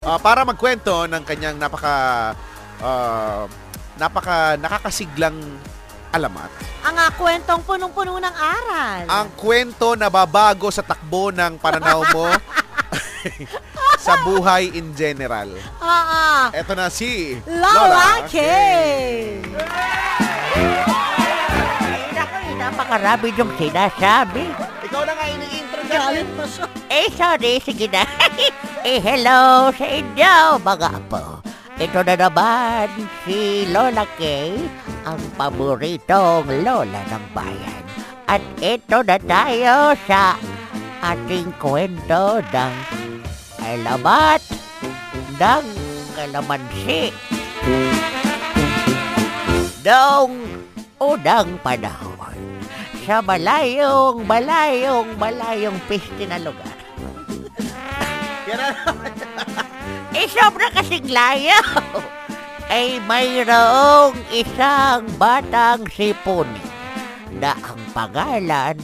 Ah, para magkwento ng kanyang napaka ah, napaka nakakasiglang alamat. Ang ah, kwentong punong-puno ng aral. Ang kwento na babago sa takbo ng pananaw mo sa buhay in general. Oo. Eto na si Lola K. Ay, naku, eh, napakarami yung sinasabi. Ikaw na nga ini-intro. Eh, sorry, sige na. eh, hello sa inyo, mga apo. Ito na naman si Lola Kay, ang paboritong lola ng bayan. At ito na tayo sa ating kwento ng alamat ng kalamansi. Noong unang panahon, sa malayong, malayong, malayong piste na lugar. Yan. Eh, sobra kasing layo. Ay mayroong isang batang sipon na ang pangalan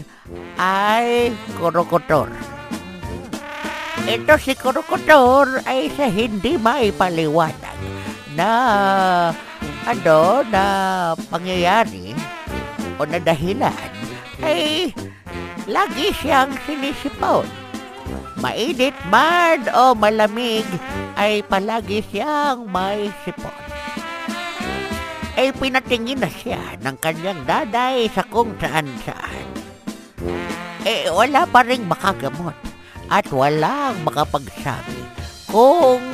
ay Kurukutor. Ito si Kurukutor ay sa hindi maipaliwanag na ano na pangyayari o na dahilan ay lagi siyang sinisipon. Mainit man o malamig ay palagi siyang may sipon. Ay pinatingin na siya ng kanyang daday sa kung saan saan. Eh wala pa rin makagamot at walang makapagsabi kung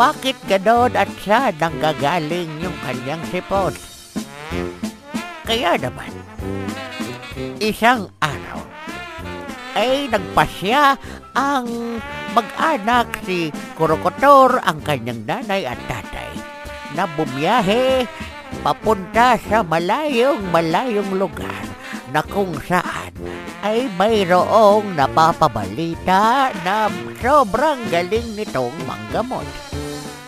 bakit ganon at saan nanggagaling yung kanyang sipon. Kaya naman, isang araw ay nagpasya ang mag-anak si Kurokotor, ang kanyang nanay at tatay, na bumiyahe papunta sa malayong malayong lugar na kung saan ay mayroong napapabalita na sobrang galing nitong manggamot.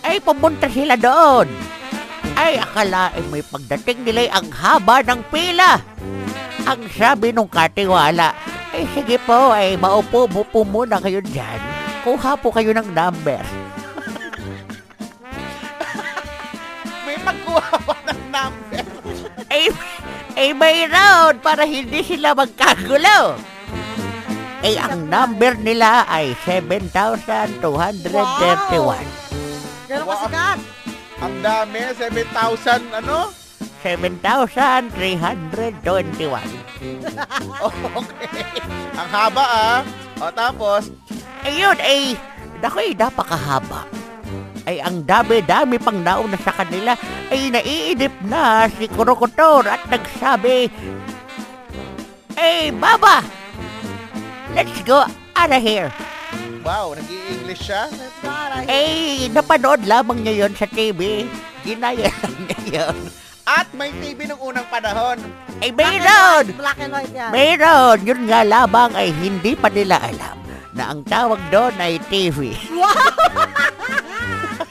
Ay pumunta sila doon. Ay akala ay may pagdating nila ang haba ng pila. Ang sabi nung katiwala, ay sige po, ay maupo po, po muna kayo dyan. Kuha po kayo ng number. May pagkuha pa ng number. Ay, ay mayroon para hindi sila magkagulo. Ay ang number nila ay 7,231. Ganun Wow. kasikat. Ang dami, 7,000 ano? 7,321. Okay. Ang haba ah. O tapos, Ayun, ay, naku, ay napakahaba. Ay, ang dami-dami pang nauna sa kanila ay naiinip na si Kurokotor at nagsabi, Hey, Baba! Let's go out of here. wow, nag-i-English siya. Let's go. Right. Eh, napanood lamang niya yon sa TV. Ginaya lang niya yun. At may TV nung unang panahon. Ay, mayroon! Black and white yan. Mayroon! Yun nga lamang ay hindi pa nila alam na ang tawag doon ay TV.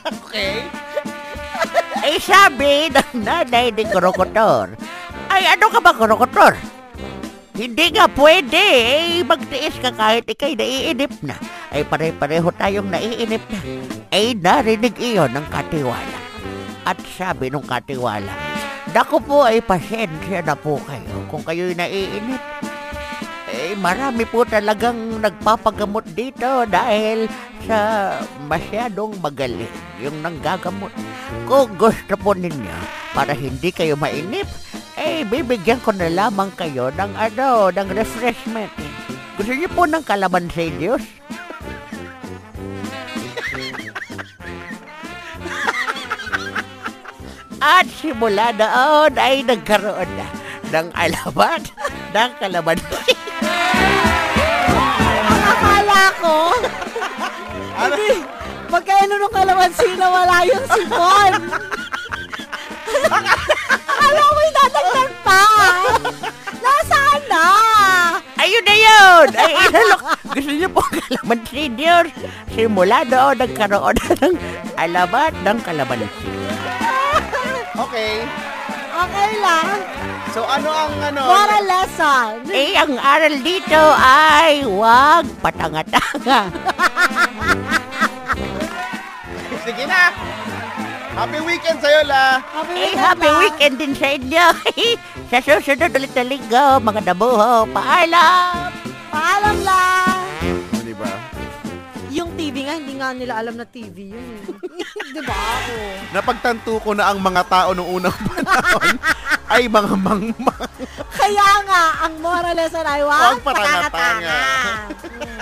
Okay. Ay sabi ng nanay ni Krokotor, ay ano ka ba Krokotor? Hindi nga pwede, eh, magtiis ka kahit ikay naiinip na. Ay pare-pareho tayong naiinip na. Ay narinig iyon ng katiwala. At sabi ng katiwala, Naku po ay pasensya na po kayo kung kayo'y naiinip. Eh, marami po talagang nagpapagamot dito dahil sa masyadong magaling yung nanggagamot. Kung gusto po ninyo, para hindi kayo mainip, eh, bibigyan ko na lamang kayo ng ano, ng refreshment. Gusto niyo po ng kalamansi Diyos? At simula doon ay nagkaroon na ng alamat ng kalamansi. Akala ko. Hindi. Magkano nung kalamansi na wala yung sipon? Akala ko itatagdan pa. Nasaan na? Ayun na yun! Ay, inalok. Gusto niyo po kalamansi Diyos? Simula doon nagkaroon na ng alamat ng kalamansi. Okay. Okay lang. So ano ang ano? Moral lesson. Eh, ang aral dito ay huwag patanga-tanga. Sige na. Happy weekend sa'yo, La. Happy Eh, weekend happy lang. weekend din sa inyo. sa susunod ulit na linggo, mga dabuho. Paalam! Paalam lang. O, di ba? Yung TV nga, hindi nga nila alam na TV yun. eh. Di ba? Oo. Napagtanto ko na ang mga tao noong unang panahon ay mga mangmang. Kaya nga, ang moral lesson ay Huwag wag patangatanga. patangatanga.